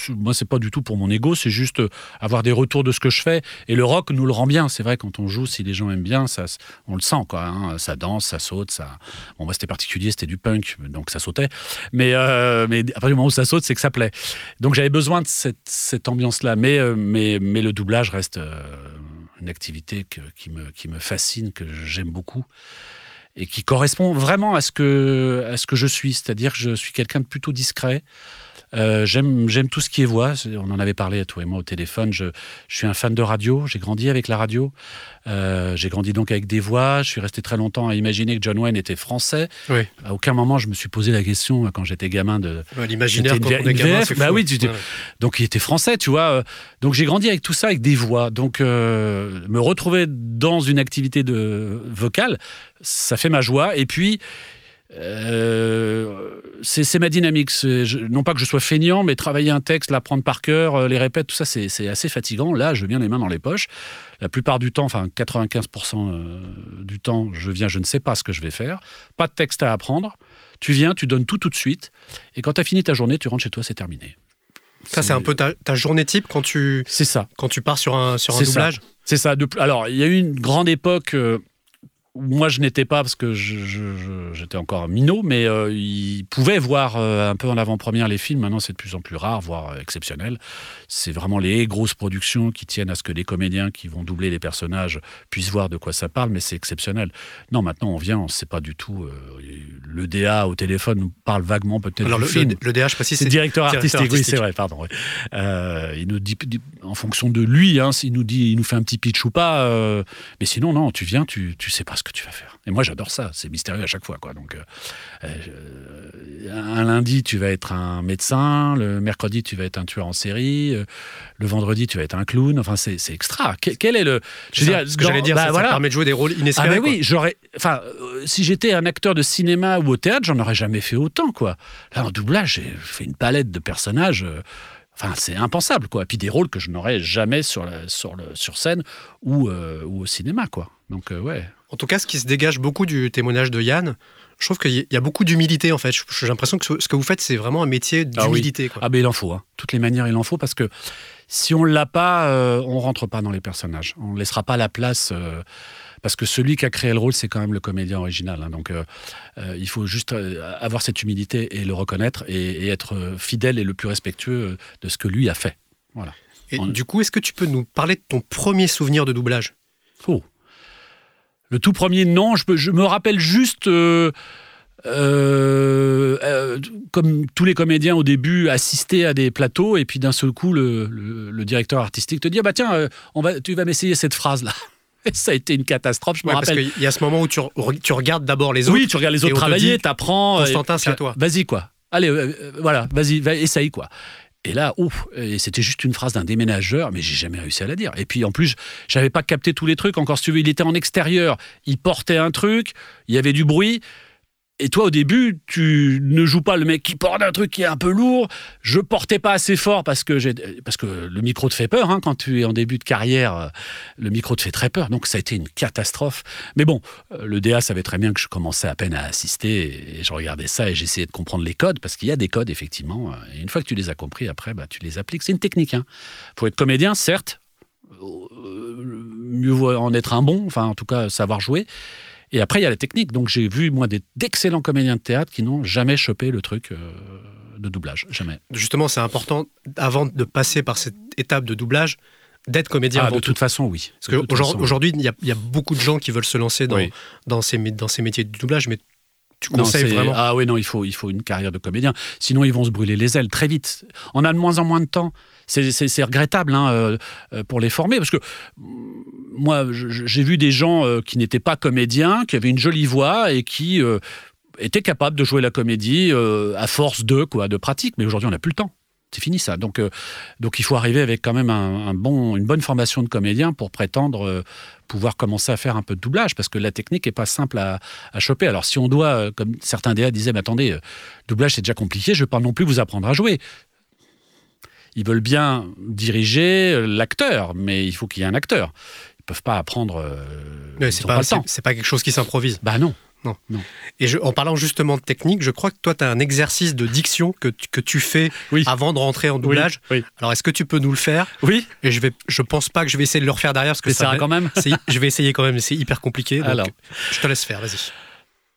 moi, c'est pas du tout pour mon ego, c'est juste avoir des retours de ce que je fais. Et le rock nous le rend bien. C'est vrai, quand on joue, si les gens aiment bien, ça, on le sent, quoi. Hein. Ça danse, ça saute, ça. Bon, moi, c'était particulier, c'était du punk, donc ça sautait. Mais, euh, mais à partir du moment où ça saute, c'est que ça plaît. Donc j'avais besoin de cette, ambiance-là. Mais, euh, mais, mais le doublage reste euh, une activité qui, me, qui me fascine, que j'aime beaucoup et qui correspond vraiment à ce que, à ce que je suis. C'est-à-dire que je suis quelqu'un de plutôt discret. Euh, j'aime, tout ce qui est voix. On en avait parlé, toi et moi, au téléphone. Je, je suis un fan de radio. J'ai grandi avec la radio. Euh, j'ai grandi donc avec des voix. Je suis resté très longtemps à imaginer que John Wayne était français. Oui. À aucun moment, je me suis posé la question euh, quand j'étais gamin de. l'imaginaire quand on est gamin, bah oui, donc il était français, tu vois. Donc j'ai grandi avec tout ça, avec des voix. Donc me retrouver dans une activité de vocale, ça fait ma joie. Et puis euh, c'est ma dynamique. non pas que je sois feignant, mais travailler un texte, l'apprendre par cœur, euh, les répètes, tout ça, c'est assez fatigant. Là, je viens les mains dans les poches. La plupart du temps, enfin 95% euh, du temps, je viens, je ne sais pas ce que je vais faire. Pas de texte à apprendre. Tu viens, tu donnes tout tout de suite. Et quand tu as fini ta journée, tu rentres chez toi, c'est terminé. Ça, c'est un peu ta, journée type quand tu. C'est ça. Quand tu pars sur un, sur un doublage? C'est ça. Alors, il y a eu une grande époque moi, je n'étais pas parce que j'étais encore minot, mais euh, ils pouvaient voir euh, un peu en avant-première les films. Maintenant, c'est de plus en plus rare, voire exceptionnel. C'est vraiment les grosses productions qui tiennent à ce que les comédiens qui vont doubler les personnages puissent voir de quoi ça parle, mais c'est exceptionnel. Non, maintenant, on vient, on ne sait pas du tout. Euh, le DA au téléphone nous parle vaguement peut-être Alors, le, film. Le, DA, je précise, c'est directeur, artistique. Oui, c'est vrai, pardon. il nous dit, en fonction de lui, hein, s'il nous dit, il nous fait un petit pitch ou pas. mais sinon, non, tu viens, tu, tu sais pas ce que tu vas faire. Et moi, j'adore ça. C'est mystérieux à chaque fois. Quoi. Donc, euh, euh, un lundi, tu vas être un médecin. Le mercredi, tu vas être un tueur en série. Euh, le vendredi, tu vas être un clown. Enfin, c'est extra. Quel, est le. Je veux dire, ce que j'allais dire, bah, ça, voilà. permet de jouer des rôles inespérés. Ah, oui, j'aurais. Enfin, si j'étais un acteur de cinéma ou au théâtre, j'en aurais jamais fait autant. Quoi. Là, en doublage, j'ai fait une palette de personnages. Enfin, c'est impensable, quoi. Et puis des rôles que je n'aurais jamais sur, sur, le, sur scène ou, ou au cinéma, quoi. Donc, ouais. En tout cas, ce qui se dégage beaucoup du témoignage de Yann, je trouve qu'il y a beaucoup d'humilité en fait. J'ai l'impression que ce que vous faites, c'est vraiment un métier ah d'humilité. Ah, ben il en faut. Hein. Toutes les manières, il en faut parce que si on l'a pas, euh, on rentre pas dans les personnages. On ne laissera pas la place. Euh, parce que celui qui a créé le rôle, c'est quand même le comédien original. Hein. donc, euh, il faut juste avoir cette humilité et le reconnaître et, être fidèle et le plus respectueux de ce que lui a fait. Voilà. Et du coup, est-ce que tu peux nous parler de ton premier souvenir de doublage? Oh. Le tout premier, non. Je, me rappelle juste. Euh, euh, euh, comme tous les comédiens au début, assister à des plateaux et puis d'un seul coup, le, directeur artistique te dit ah bah tiens, on va, tu vas m'essayer cette phrase là. (laughs) Et ça a été une catastrophe, je me rappelle. Parce qu'il y a ce moment où tu, tu regardes d'abord les autres. Oui, tu regardes les autres travailler, t'apprends. Constantin, c'est à toi. Vas-y quoi. Allez, voilà, vas-y, essaye quoi. Et là, et c'était juste une phrase d'un déménageur, mais j'ai jamais réussi à la dire. Et puis en plus, j'avais pas capté tous les trucs. Encore si tu veux, il était en extérieur, il portait un truc, il y avait du bruit. Et toi, au début, tu ne joues pas le mec qui porte un truc qui est un peu lourd. Je portais pas assez fort parce que, le micro te fait peur. Hein, quand tu es en début de carrière, le micro te fait très peur. Donc, ça a été une catastrophe. Mais bon, euh, le DA savait très bien que je commençais à peine à assister. Et je regardais ça et j'essayais de comprendre les codes parce qu'il y a des codes, effectivement. Et une fois que tu les as compris, après, bah, tu les appliques. C'est une technique. Hein. Pour être comédien, certes, euh, mieux en être un bon, enfin, en tout cas, savoir jouer. Et après, il y a la technique. Donc, j'ai vu, moi, d'excellents comédiens de théâtre qui n'ont jamais chopé le truc euh, de doublage. Jamais. Justement, c'est important, avant de passer par cette étape de doublage, d'être comédien Ah, avant de tout toute façon, oui. Parce De qu'aujourd'hui, il y, a- il y a beaucoup de gens qui veulent se lancer dans, Oui. dans, ces, dans ces métiers du doublage, mais tu conseilles vraiment. Ah oui, non, il faut, il faut une carrière de comédien. Sinon, ils vont se brûler les ailes très vite. On a de moins en moins de temps. C'est- regrettable hein, euh, euh, pour les former parce que mm, moi, j'ai vu des gens euh, qui n'étaient pas comédiens, qui avaient une jolie voix et qui euh, étaient capables de jouer la comédie euh, à force de quoi, de pratique. Mais aujourd'hui, on n'a plus le temps. C'est fini ça. Donc, euh, donc il faut arriver avec quand même un, un bon, une bonne formation de comédien pour prétendre euh, pouvoir commencer à faire un peu de doublage parce que la technique est pas simple à, à choper. Alors si on doit, euh, comme certains DA disaient, mais attendez, doublage c'est déjà compliqué, je ne vais pas non plus vous apprendre à jouer. Ils veulent bien diriger l'acteur, mais il faut qu'il y ait un acteur. Ils peuvent pas apprendre. ils c'est pas, pas pas quelque chose qui s'improvise. Bah non. Et je- en parlant justement de technique, je crois que toi, tu as un exercice de diction que, tu- que tu fais Oui. avant de rentrer en doublage. Oui. Alors, est-ce que tu peux nous le faire? Oui. Et je vais, je pense pas que je vais essayer de le refaire derrière parce que Mais ça va- quand même. (laughs) je vais essayer quand même, mais c'est hyper compliqué. Donc Alors. je te laisse faire, vas-y.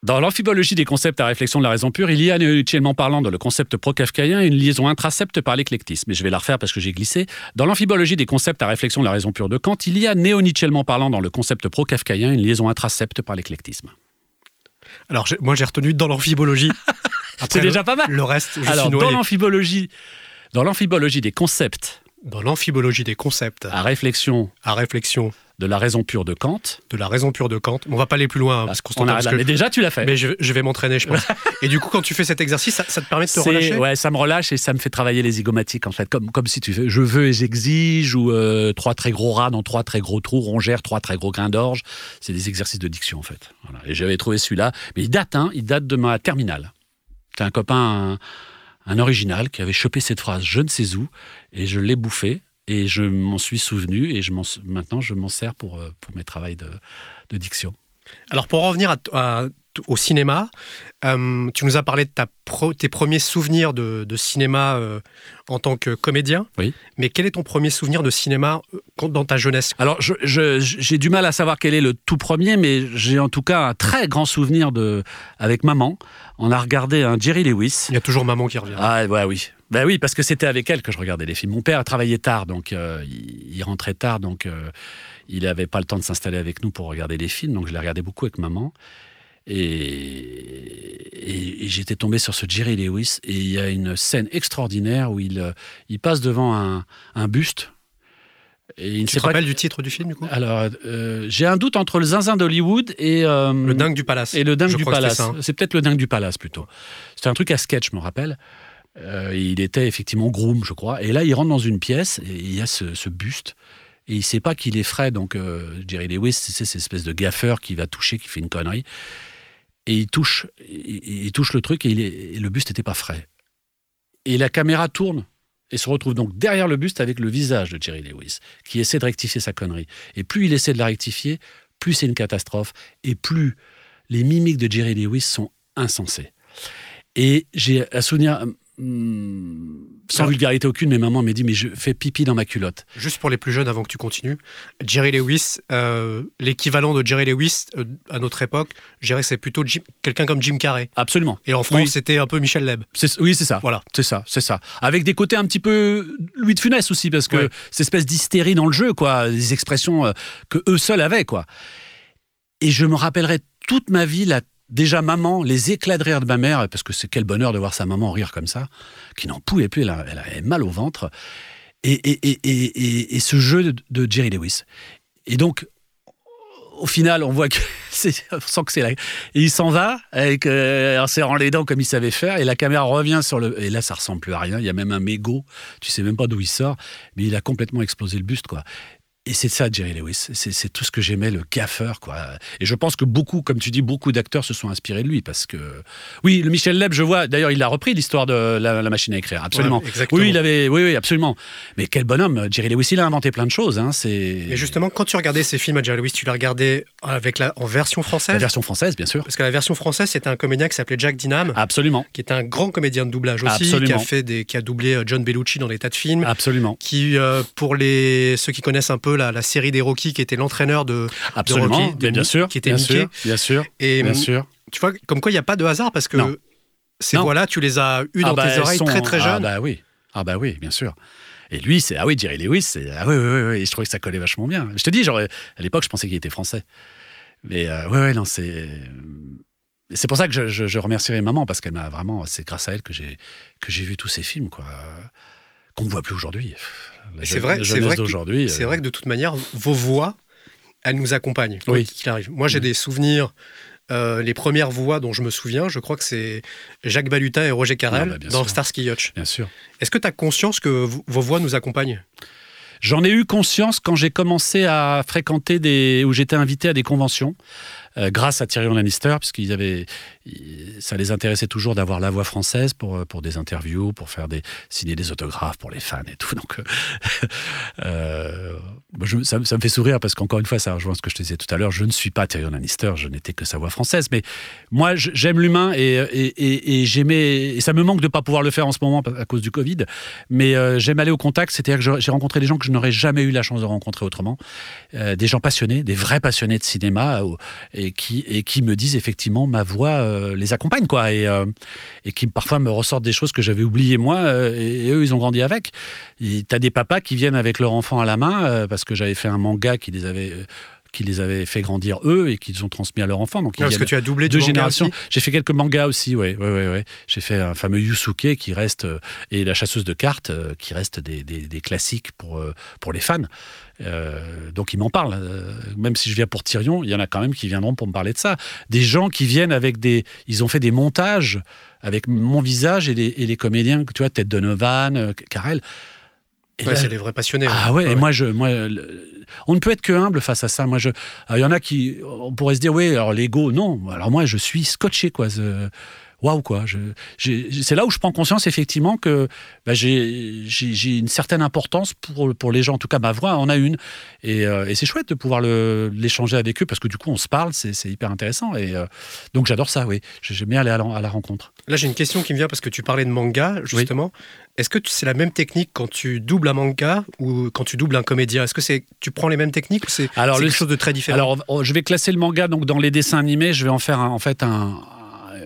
Dans l'amphibologie des concepts à réflexion de la raison pure, il y a, inutilement parlant, dans le concept pro-kafkaïen, une liaison intracepte par l'éclectisme. Et je vais la refaire parce que j'ai glissé. Dans l'amphibologie des concepts à réflexion de la raison pure de Kant, il y a, néo-nietzschellement parlant, dans le concept pro-kafkaïen, une liaison intracepte par l'éclectisme. Alors, moi, j'ai retenu dans l'amphibologie. (laughs) C'est déjà pas mal. Le reste, je Alors, suis dans l'amphibologie, dans l'amphibologie des concepts Dans l'amphibologie des concepts à réflexion à réflexion de la raison pure de Kant, de la raison pure de Kant, on va pas aller plus loin, hein, parce qu'on parce que- mais déjà tu l'as fait. mais je, je vais m'entraîner, je pense. (laughs) Et du coup, quand tu fais cet exercice, ça, ça te permet de te relâcher? ouais, ça me relâche et ça me fait travailler les zygomatiques en fait, comme, comme si tu fais je veux et j'exige ou euh, trois très gros rats dans trois très gros trous, rongères, trois très gros grains d'orge. C'est des exercices de diction en fait. Voilà. Et j'avais trouvé celui-là, mais il date, hein, il date de ma terminale. C'était un copain, un, un original qui avait chopé cette phrase je ne sais où et je l'ai bouffé et je m'en suis souvenu et je maintenant je m'en sers pour, euh, pour mes travaux de, de diction. Alors, pour en revenir à- à- au cinéma, euh, tu nous as parlé de ta pro- tes premiers souvenirs de, de cinéma euh, en tant que comédien. Oui. Mais quel est ton premier souvenir de cinéma dans ta jeunesse? Alors, je- je- j'ai du mal à savoir quel est le tout premier, mais j'ai en tout cas un très grand souvenir de, avec maman. On a regardé un Jerry Lewis. Il y a toujours maman qui revient. Ah, ouais, oui. Ben oui, parce que c'était avec elle que je regardais les films. Mon père travaillait tard, donc euh, il, il rentrait tard, donc euh, il n'avait pas le temps de s'installer avec nous pour regarder les films, donc je les regardais beaucoup avec maman. Et, et- et j'étais tombé sur ce Jerry Lewis, et il y a une scène extraordinaire où il, euh, il passe devant un, un buste. Et il tu te rappelles du titre du film, du coup? Alors, euh, j'ai un doute entre le zinzin d'Hollywood et, Le dingue du palace. et le dingue Je du palace. hein. C'est peut-être le dingue du palace plutôt. C'était un truc à sketch, je me rappelle. Euh, il était effectivement groom, je crois. Et là, il rentre dans une pièce et il y a ce, buste. Et il sait pas qu'il est frais. Donc, euh, Jerry Lewis, c'est cette espèce de gaffeur qui va toucher, qui fait une connerie. Et il touche, il, touche le truc et le buste n'était pas frais. Et la caméra tourne et se retrouve donc derrière le buste avec le visage de Jerry Lewis, qui essaie de rectifier sa connerie. Et plus il essaie de la rectifier, plus c'est une catastrophe, et plus les mimiques de Jerry Lewis sont insensées. Et j'ai un souvenir, hum, sans vulgarité aucune, mais maman m'a dit, mais je fais pipi dans ma culotte. Juste pour les plus jeunes, avant que tu continues, Jerry Lewis, euh, l'équivalent de Jerry Lewis euh, à notre époque, je dirais que c'est plutôt Jim- quelqu'un comme Jim Carrey. Absolument. Et en France, Oui. c'était un peu Michel Leb. Oui, c'est ça. Voilà. C'est ça, c'est ça. Avec des côtés un petit peu Louis de Funès aussi, parce que Ouais. cette espèce d'hystérie dans le jeu, quoi, des expressions euh, que eux seuls avaient, quoi. Et je me rappellerai toute ma vie la déjà maman, les éclats de rire de ma mère, parce que c'est quel bonheur de voir sa maman rire comme ça, qui n'en pouvait plus, elle, avait mal au ventre, et, et, et, et, ce jeu de, Jerry Lewis. Et donc, au final, on voit que (laughs) c'est, sent que c'est la, et il s'en va euh, en serrant les dents comme il savait faire, et la caméra revient sur le, et là ça ressemble plus à rien. Il y a même un mégot, tu sais même pas d'où il sort, mais il a complètement explosé le buste, quoi. Et c'est ça, Jerry Lewis. C'est, tout ce que j'aimais, le gaffeur, quoi. Et je pense que beaucoup, comme tu dis, beaucoup d'acteurs se sont inspirés de lui, parce que, oui, le Michel Leb, je vois. D'ailleurs, il a repris l'histoire de la, la machine à écrire, absolument. Ouais, oui, il avait, oui, oui, absolument. Mais quel bonhomme, Jerry Lewis, il a inventé plein de choses. Hein, c'est Et justement, quand tu regardais ces films à Jerry Lewis, tu les regardais avec la, en version la française version française, bien sûr. Parce que la version française, c'était un comédien qui s'appelait Jack Dinham, Absolument, qui est un grand comédien de doublage aussi, Absolument. qui a, fait des, qui a doublé euh, John Bellucci dans des tas de films. absolument, Qui, euh, pour les, ceux qui connaissent un peu la, la série des Rocky, qui était l'entraîneur de, absolument. Rocky, de Mais bien sûr, qui était bien Mickey. sûr, bien sûr, Et bien hum, sûr. tu vois, comme quoi il n'y a pas de hasard parce que Non. ces voix-là, tu les as eues Ah dans bah, tes oreilles sont- très très Ah jeunes. bah oui, ah bah oui, bien sûr. Et lui, c'est ah oui, Jerry Lewis, c'est ah oui, oui, oui, oui. Et je trouvais que ça collait vachement bien. Je te dis, genre, à l'époque, je pensais qu'il était français. Mais euh, ouais, ouais, non, c'est. C'est pour ça que je, je, je remercierai maman parce qu'elle m'a vraiment. C'est grâce à elle que j'ai que j'ai vu tous ces films, quoi, qu'on ne voit plus aujourd'hui. C'est vrai, c'est vrai, que, c'est vrai que de toute manière, vos voix, elles nous accompagnent, oui. qu'il arrive. Moi, j'ai des souvenirs euh, les premières voix dont je me souviens, je crois que c'est Jacques Balutin et Roger Carrel ah, bah, dans Starsky Hutch. Bien sûr. Est-ce que tu as conscience que vos voix nous accompagnent? J'en ai eu conscience quand j'ai commencé à fréquenter des. où j'étais invité à des conventions. Euh, grâce à Tyrion Lannister, puisqu'ils avaient, ça les intéressait toujours d'avoir la voix française pour, euh, pour des interviews, pour faire des, signer des autographes pour les fans et tout. (laughs) Donc, euh, ça, me fait sourire parce qu'encore une fois, ça rejoint ce que je te disais tout à l'heure. Je ne suis pas Tyrion Lannister, je n'étais que sa voix française. Mais moi, j'aime l'humain et, et, et, j'aimais. Ça me manque de ne pas pouvoir le faire en ce moment à cause du Covid. Mais j'aime aller au contact, c'est-à-dire que j'ai rencontré des gens que je n'aurais jamais eu la chance de rencontrer autrement. des gens passionnés, des vrais passionnés de cinéma. Et qui me disent effectivement ma voix euh, les accompagne quoi et, euh, et qui parfois me ressortent des choses que j'avais oubliées moi euh, et, eux ils ont grandi avec. Tu as des papas qui viennent avec leur enfant à la main parce que j'avais fait un manga qui les avait qui les avait fait grandir eux et qu'ils ont transmis à leur enfant. Donc, parce que tu as doublé deux générations. J'ai fait quelques mangas aussi, oui. Ouais, ouais, ouais. J'ai fait un fameux Yusuke qui reste et la chasseuse de cartes qui reste des, des, des classiques pour, pour les fans. Euh, donc ils m'en parlent. Euh, même si je viens pour Tyrion, il y en a quand même qui viendront pour me parler de ça. Des gens qui viennent avec des... Ils ont fait des montages avec mon visage et les, comédiens, tu vois, Ted Donovan, euh, Karel. c'est des vrais passionnés. Ah ouais, et moi, je, moi, on ne peut être que humble face à ça. Moi, je, il y en a qui, on pourrait se dire, oui, alors l'ego, non. Alors moi, je suis scotché, quoi waouh quoi. c'est là où je prends conscience effectivement que bah, j'ai, une certaine importance pour, pour les gens. En tout cas, ma voix en a une. Et, euh, c'est chouette de pouvoir l'échanger avec eux parce que du coup, on se parle, c'est, hyper intéressant. Et euh, donc, j'adore ça, oui. J'aime bien aller à la, rencontre. Là, j'ai une question qui me vient parce que tu parlais de manga, justement. Est-ce que c'est la même technique quand tu doubles un manga ou quand tu doubles un comédien? Est-ce que c'est tu prends les mêmes techniques ou c'est, quelque chose de très différent? Alors, je vais classer le manga donc dans les dessins animés. Je vais en faire en fait un,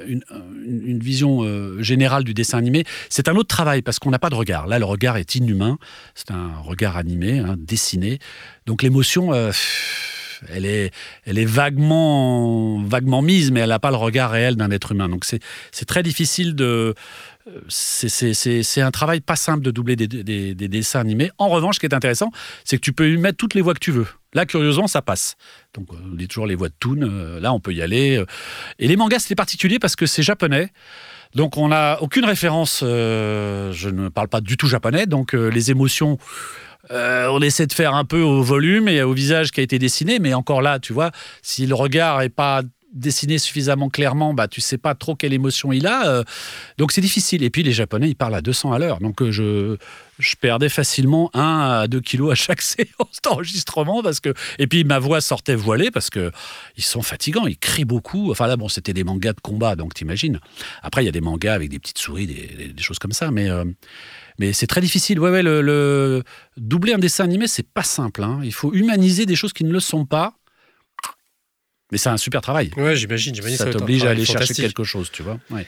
une, vision euh, générale du dessin animé, c'est un autre travail parce qu'on n'a pas de regard. Là, le regard est inhumain. C'est un regard animé, hein, dessiné. Donc l'émotion, euh, elle est, elle est vaguement, vaguement mise, mais elle n'a pas le regard réel d'un être humain. Donc c'est très difficile de c'est un travail pas simple de doubler des, dessins animés. En revanche, ce qui est intéressant, c'est que tu peux y mettre toutes les voix que tu veux. Là, curieusement, ça passe. Donc, on dit toujours les voix de Toon. Euh, là, on peut y aller. Euh. Et les mangas, c'est particulier parce que c'est japonais. Donc, on n'a aucune référence. Euh, je ne parle pas du tout japonais. Donc, les émotions. on essaie de faire un peu au volume et au visage qui a été dessiné, mais encore là, tu vois, si le regard est pas dessiné suffisamment clairement, bah, tu sais pas trop quelle émotion il a. Euh, donc c'est difficile. Et puis les Japonais, ils parlent à 200 à l'heure. Donc euh, je, je perdais facilement 1 à 2 kilos à chaque (laughs) séance d'enregistrement. Parce que... Et puis ma voix sortait voilée parce que ils sont fatigants, ils crient beaucoup. Enfin là, bon, c'était des mangas de combat, donc t'imagines. Après, il y a des mangas avec des petites souris, des, choses comme ça. Mais. Euh, mais c'est très difficile. Ouais, ouais, le, doubler un dessin animé, c'est pas simple. Hein. Il faut humaniser des choses qui ne le sont pas. Mais c'est un super travail. Ouais, j'imagine. Ça, ça t'oblige à aller chercher quelque chose, tu vois. Ouais.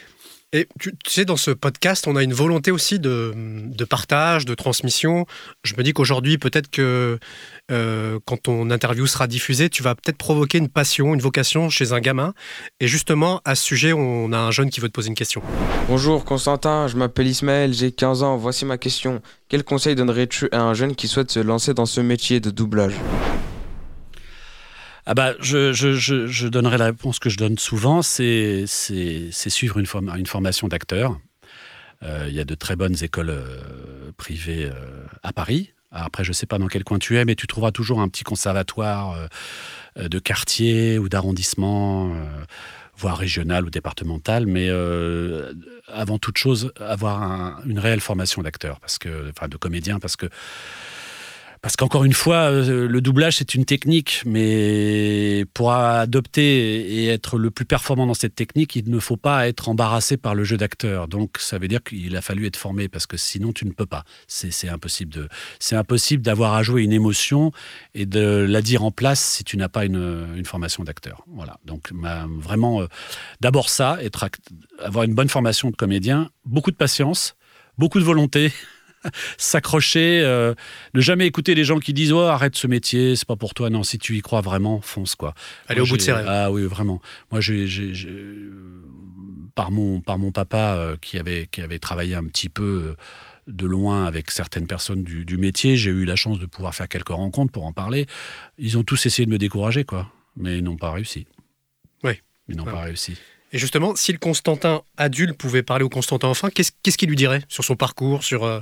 Et tu, sais, dans ce podcast, on a une volonté aussi de, de partage, de transmission. Je me dis qu'aujourd'hui, peut-être que euh, quand ton interview sera diffusée, tu vas peut-être provoquer une passion, une vocation chez un gamin. Et justement, à ce sujet, on a un jeune qui veut te poser une question. Bonjour Constantin, je m'appelle Ismaël, j'ai 15 ans. Voici ma question. Quel conseil donnerais-tu à un jeune qui souhaite se lancer dans ce métier de doublage? Ah bah, je, je, je, donnerai la réponse que je donne souvent, c'est suivre une, une formation d'acteur. Euh, il y a de très bonnes écoles euh, privées euh, à Paris. Après, je ne sais pas dans quel coin tu es, mais tu trouveras toujours un petit conservatoire de quartier ou d'arrondissement, voire régional ou départemental. Mais avant toute chose, avoir une réelle formation d'acteur, parce que, enfin, de comédien, parce que parce qu'encore une fois, euh, le doublage, c'est une technique, mais pour adopter et être le plus performant dans cette technique, il ne faut pas être embarrassé par le jeu d'acteur. Donc, ça veut dire qu'il a fallu être formé, parce que sinon, tu ne peux pas. C'est impossible de, c'est impossible d'avoir à jouer une émotion et de la dire en place si tu n'as pas une, formation d'acteur. Voilà. Donc, vraiment, euh, d'abord ça, avoir une bonne formation de comédien, beaucoup de patience, beaucoup de volonté s'accrocher, euh, ne jamais écouter les gens qui disent oh, arrête ce métier, c'est pas pour toi. Non, si tu y crois vraiment, fonce quoi. Aller au bout de ses rêves. Ah oui, vraiment. Moi, j'ai, par mon par mon papa euh, qui avait qui avait travaillé un petit peu de loin avec certaines personnes du, métier. J'ai eu la chance de pouvoir faire quelques rencontres pour en parler. Ils ont tous essayé de me décourager, quoi, mais ils n'ont pas réussi. Oui. Ils n'ont pas réussi. Et justement, si le Constantin adulte pouvait parler au Constantin enfant, qu'est-ce qu'il lui dirait sur son parcours sur euh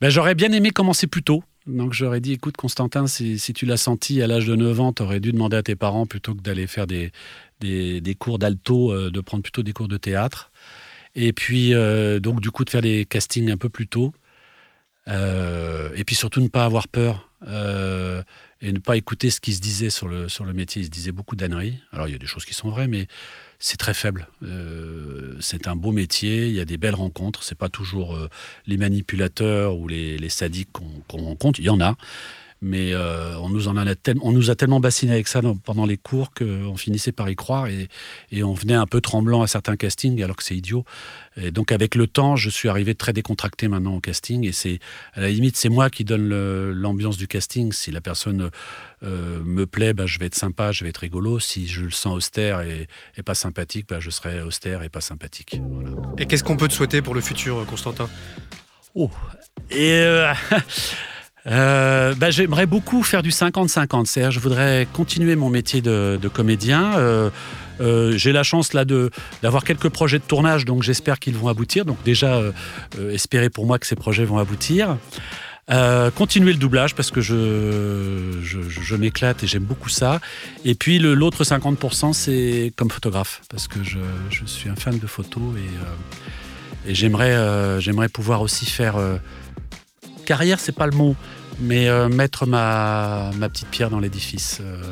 ben, J'aurais bien aimé commencer plus tôt. Donc j'aurais dit, écoute Constantin, si, tu l'as senti à l'âge de 9 ans, tu aurais dû demander à tes parents, plutôt que d'aller faire des, des, cours d'alto, euh, de prendre plutôt des cours de théâtre. Et puis, euh, donc, du coup, de faire des castings un peu plus tôt. Et puis surtout, ne pas avoir peur et ne pas écouter ce qui se disait sur le, sur le métier. Il se disait beaucoup d'âneries. Alors, il y a des choses qui sont vraies, mais c'est très faible. c'est un beau métier, il y a des belles rencontres. C'est pas toujours les manipulateurs ou les, les sadiques qu'on rencontre. Il y en a mais euh, on, nous en a on nous a tellement bassiné avec ça pendant les cours qu'on finissait par y croire et, on venait un peu tremblant à certains castings alors que c'est idiot. Et donc avec le temps, je suis arrivé très décontracté maintenant au casting et c'est à la limite c'est moi qui donne l'ambiance du casting. Si la personne euh, me plaît, bah, je vais être sympa, je vais être rigolo. Si je le sens austère et, pas sympathique, bah, je serai austère et pas sympathique. Et qu'est-ce qu'on peut te souhaiter pour le futur, Constantin? Oh et euh, (laughs) Euh, bah, J'aimerais beaucoup faire du 50-50. C'est-à-dire, je voudrais continuer mon métier de, comédien. Euh, euh, j'ai la chance là d'avoir quelques projets de tournage, donc j'espère qu'ils vont aboutir. Donc déjà, espérer pour moi que ces projets vont aboutir. continuer le doublage parce que je, je, m'éclate et j'aime beaucoup ça. Et puis l'autre 50%, c'est comme photographe parce que je, suis un fan de photos et, et j'aimerais j'aimerais pouvoir aussi faire carrière, c'est pas le mot, mais euh, mettre ma, ma, petite pierre dans l'édifice euh,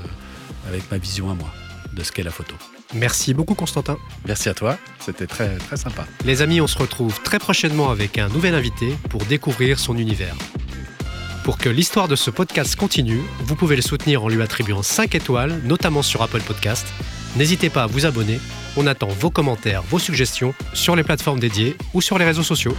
avec ma vision à moi de ce qu'est la photo. Merci beaucoup Constantin. Merci à toi, c'était très très sympa. Les amis, on se retrouve très prochainement avec un nouvel invité pour découvrir son univers. Pour que l'histoire de ce podcast continue, vous pouvez le soutenir en lui attribuant 5 étoiles, notamment sur Apple Podcast. N'hésitez pas à vous abonner, on attend vos commentaires, vos suggestions sur les plateformes dédiées ou sur les réseaux sociaux.